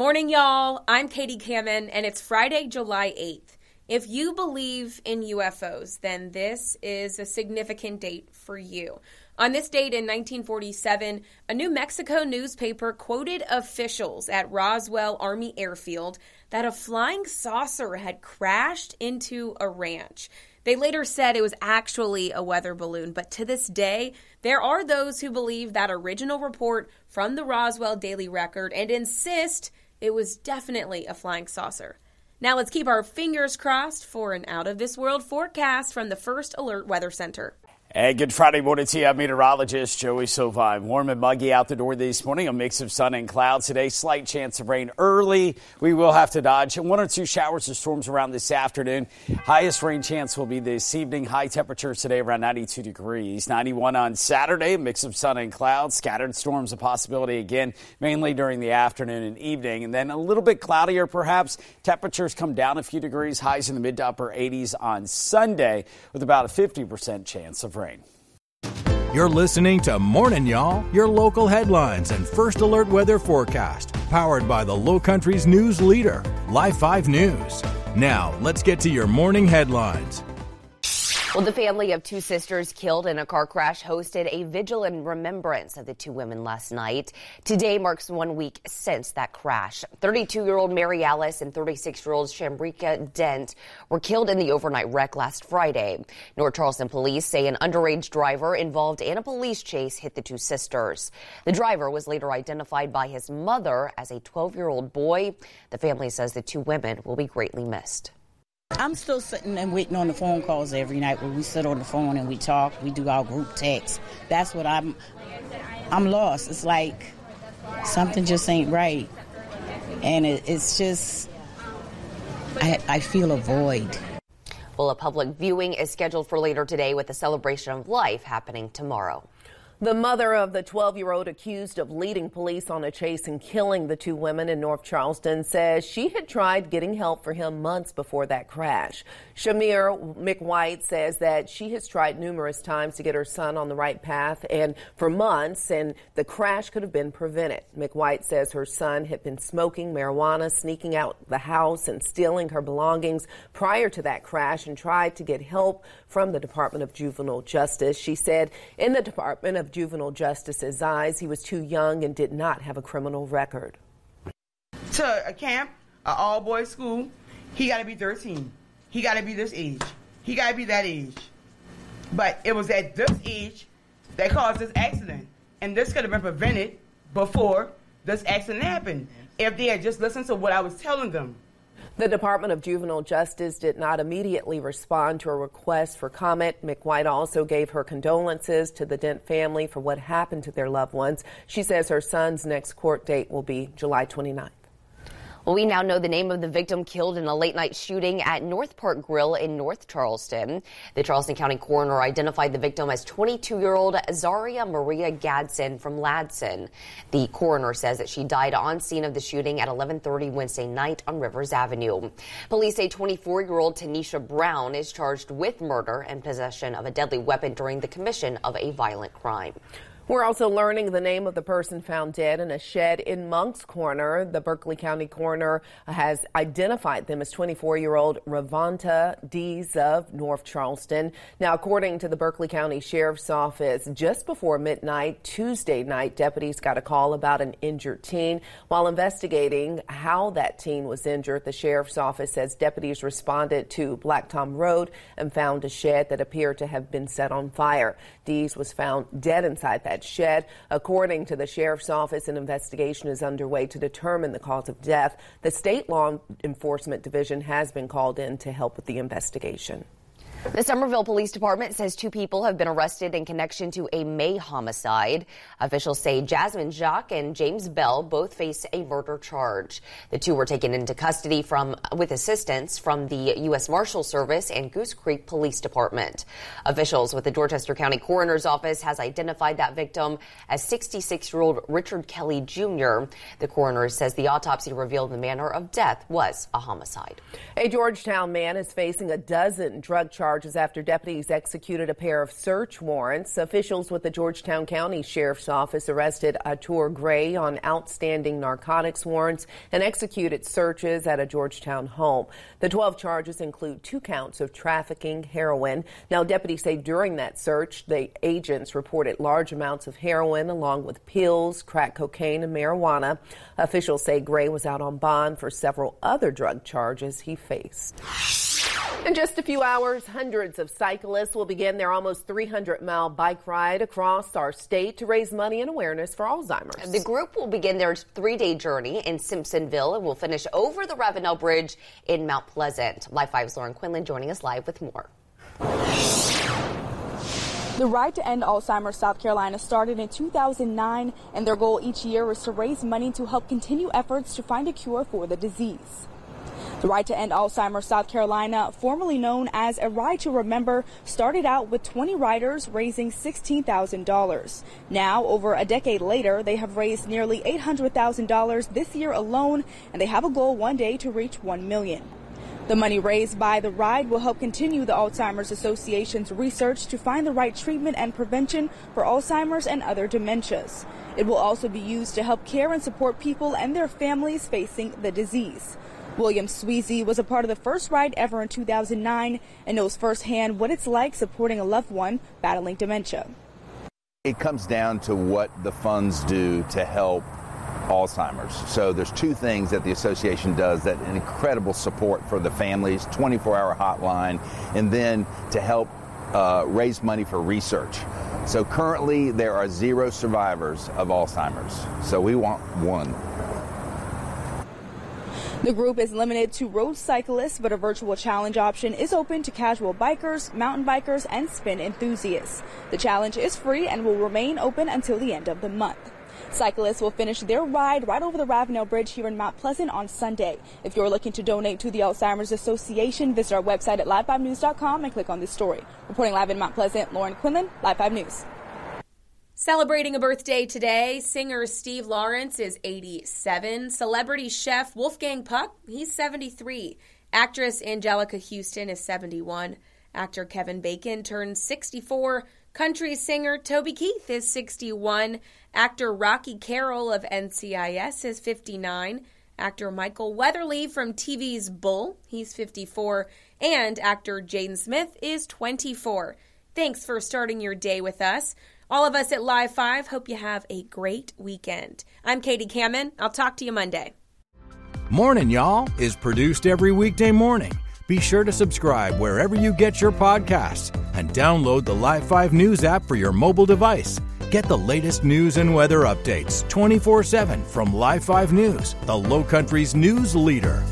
Morning, y'all. I'm Katie Kamen, and it's Friday, July 8th. If you believe in UFOs, then this is a significant date for you. On this date in 1947, a New Mexico newspaper quoted officials at Roswell Army Airfield that a flying saucer had crashed into a ranch. They later said it was actually a weather balloon, but to this day, there are those who believe that original report from the Roswell Daily Record and insist it was definitely a flying saucer. Now let's keep our fingers crossed for an out of this world forecast from the First Alert Weather Center. And good Friday morning to you. meteorologist Joey Sovine. Warm and muggy out the door this morning. A mix of sun and clouds today. Slight chance of rain early. We will have to dodge one or two showers or storms around this afternoon. Highest rain chance will be this evening. High temperatures today around 92 degrees. 91 on Saturday. Mix of sun and clouds. Scattered storms a possibility again, mainly during the afternoon and evening. And then a little bit cloudier perhaps. Temperatures come down a few degrees. Highs in the mid to upper 80s on Sunday with about a 50% chance of rain. You're listening to Morning Y'all, your local headlines and first alert weather forecast, powered by the Low Country's news leader, Live 5 News. Now, let's get to your morning headlines. Well, the family of two sisters killed in a car crash hosted a vigil in remembrance of the two women last night. Today marks one week since that crash. 32 year old Mary Alice and 36 year old Shamrika Dent were killed in the overnight wreck last Friday. North Charleston police say an underage driver involved in a police chase hit the two sisters. The driver was later identified by his mother as a 12 year old boy. The family says the two women will be greatly missed. I'm still sitting and waiting on the phone calls every night where we sit on the phone and we talk. We do our group text. That's what I'm. I'm lost. It's like something just ain't right, and it, it's just. I, I feel a void. Well, a public viewing is scheduled for later today with the celebration of life happening tomorrow. The mother of the 12 year old accused of leading police on a chase and killing the two women in North Charleston says she had tried getting help for him months before that crash. Shamir McWhite says that she has tried numerous times to get her son on the right path and for months, and the crash could have been prevented. McWhite says her son had been smoking marijuana, sneaking out the house, and stealing her belongings prior to that crash and tried to get help from the Department of Juvenile Justice. She said in the Department of Juvenile Justice's eyes, he was too young and did not have a criminal record. To a camp, an all boys school, he got to be 13. He got to be this age. He got to be that age. But it was at this age that caused this accident. And this could have been prevented before this accident happened if they had just listened to what I was telling them. The Department of Juvenile Justice did not immediately respond to a request for comment. McWhite also gave her condolences to the Dent family for what happened to their loved ones. She says her son's next court date will be July 29th. Well, we now know the name of the victim killed in a late night shooting at North Park Grill in North Charleston. The Charleston County coroner identified the victim as 22 year old Zaria Maria Gadsden from Ladson. The coroner says that she died on scene of the shooting at 11:30 Wednesday night on Rivers Avenue. Police say 24 year old Tanisha Brown is charged with murder and possession of a deadly weapon during the commission of a violent crime. We're also learning the name of the person found dead in a shed in Moncks Corner. The Berkeley County coroner has identified them as 24 year old Ravonta Dees of North Charleston. Now, according to the Berkeley County Sheriff's Office, just before midnight Tuesday night, deputies got a call about an injured teen. While investigating how that teen was injured, the Sheriff's Office says deputies responded to Black Tom Road and found a shed that appeared to have been set on fire. Dees was found dead inside that shed. According to the sheriff's office, an investigation is underway to determine the cause of death. The state law enforcement division has been called in to help with the investigation. The Summerville Police Department says two people have been arrested in connection to a May homicide. Officials say Jasmine Jacques and James Bell both face a murder charge. The two were taken into custody from with assistance from the U.S. Marshal Service and Goose Creek Police Department. Officials with the Dorchester County Coroner's Office has identified that victim as 66-year-old Richard Kelly Jr. The coroner says the autopsy revealed the manner of death was a homicide. A Georgetown man is facing a dozen drug charges charges after deputies executed a pair of search warrants. Officials with the Georgetown County Sheriff's Office arrested Atur Gray on outstanding narcotics warrants and executed searches at a Georgetown home. The 12 charges include two counts of trafficking heroin. Now, deputies say during that search, the agents reported large amounts of heroin along with pills, crack cocaine, and marijuana. Officials say Gray was out on bond for several other drug charges he faced. In just a few hours, hundreds of cyclists will begin their almost 300 mile bike ride across our state to raise money and awareness for Alzheimer's. The group will begin their three day journey in Simpsonville and will finish over the Ravenel Bridge in Mount Pleasant. Live 5's Lauren Quinlan joining us live with more. The Ride to End Alzheimer's South Carolina started in 2009, and their goal each year is to raise money to help continue efforts to find a cure for the disease. The Ride to End Alzheimer's South Carolina, formerly known as A Ride to Remember, started out with 20 riders raising $16,000. Now, over a decade later, they have raised nearly $800,000 this year alone, and they have a goal one day to reach 1 million. The money raised by the ride will help continue the Alzheimer's Association's research to find the right treatment and prevention for Alzheimer's and other dementias. It will also be used to help care and support people and their families facing the disease. William Sweezy was a part of the first ride ever in 2009 and knows firsthand what it's like supporting a loved one battling dementia. It comes down to what the funds do to help Alzheimer's. So there's two things that the association does that incredible support for the families, 24-hour hotline, and then to help uh, raise money for research. So currently there are zero survivors of Alzheimer's. So we want one. The group is limited to road cyclists, but a virtual challenge option is open to casual bikers, mountain bikers, and spin enthusiasts. The challenge is free and will remain open until the end of the month. Cyclists will finish their ride right over the Ravenel Bridge here in Mount Pleasant on Sunday. If you're looking to donate to the Alzheimer's Association, visit our website at live5news.com and click on this story. Reporting live in Mount Pleasant, Lauren Quinlan, Live 5 News. Celebrating a birthday today, singer Steve Lawrence is 87. Celebrity chef Wolfgang Puck, he's 73. Actress Anjelica Huston is 71. Actor Kevin Bacon turns 64. Country singer Toby Keith is 61. Actor Rocky Carroll of NCIS is 59. Actor Michael Weatherly from TV's Bull, he's 54. And actor Jaden Smith is 24. Thanks for starting your day with us. All of us at Live 5 hope you have a great weekend. I'm Katie Kamen. I'll talk to you Monday. Morning, y'all, is produced every weekday morning. Be sure to subscribe wherever you get your podcasts and download the Live 5 News app for your mobile device. Get the latest news and weather updates 24 7 from Live 5 News, the Low Country's news leader.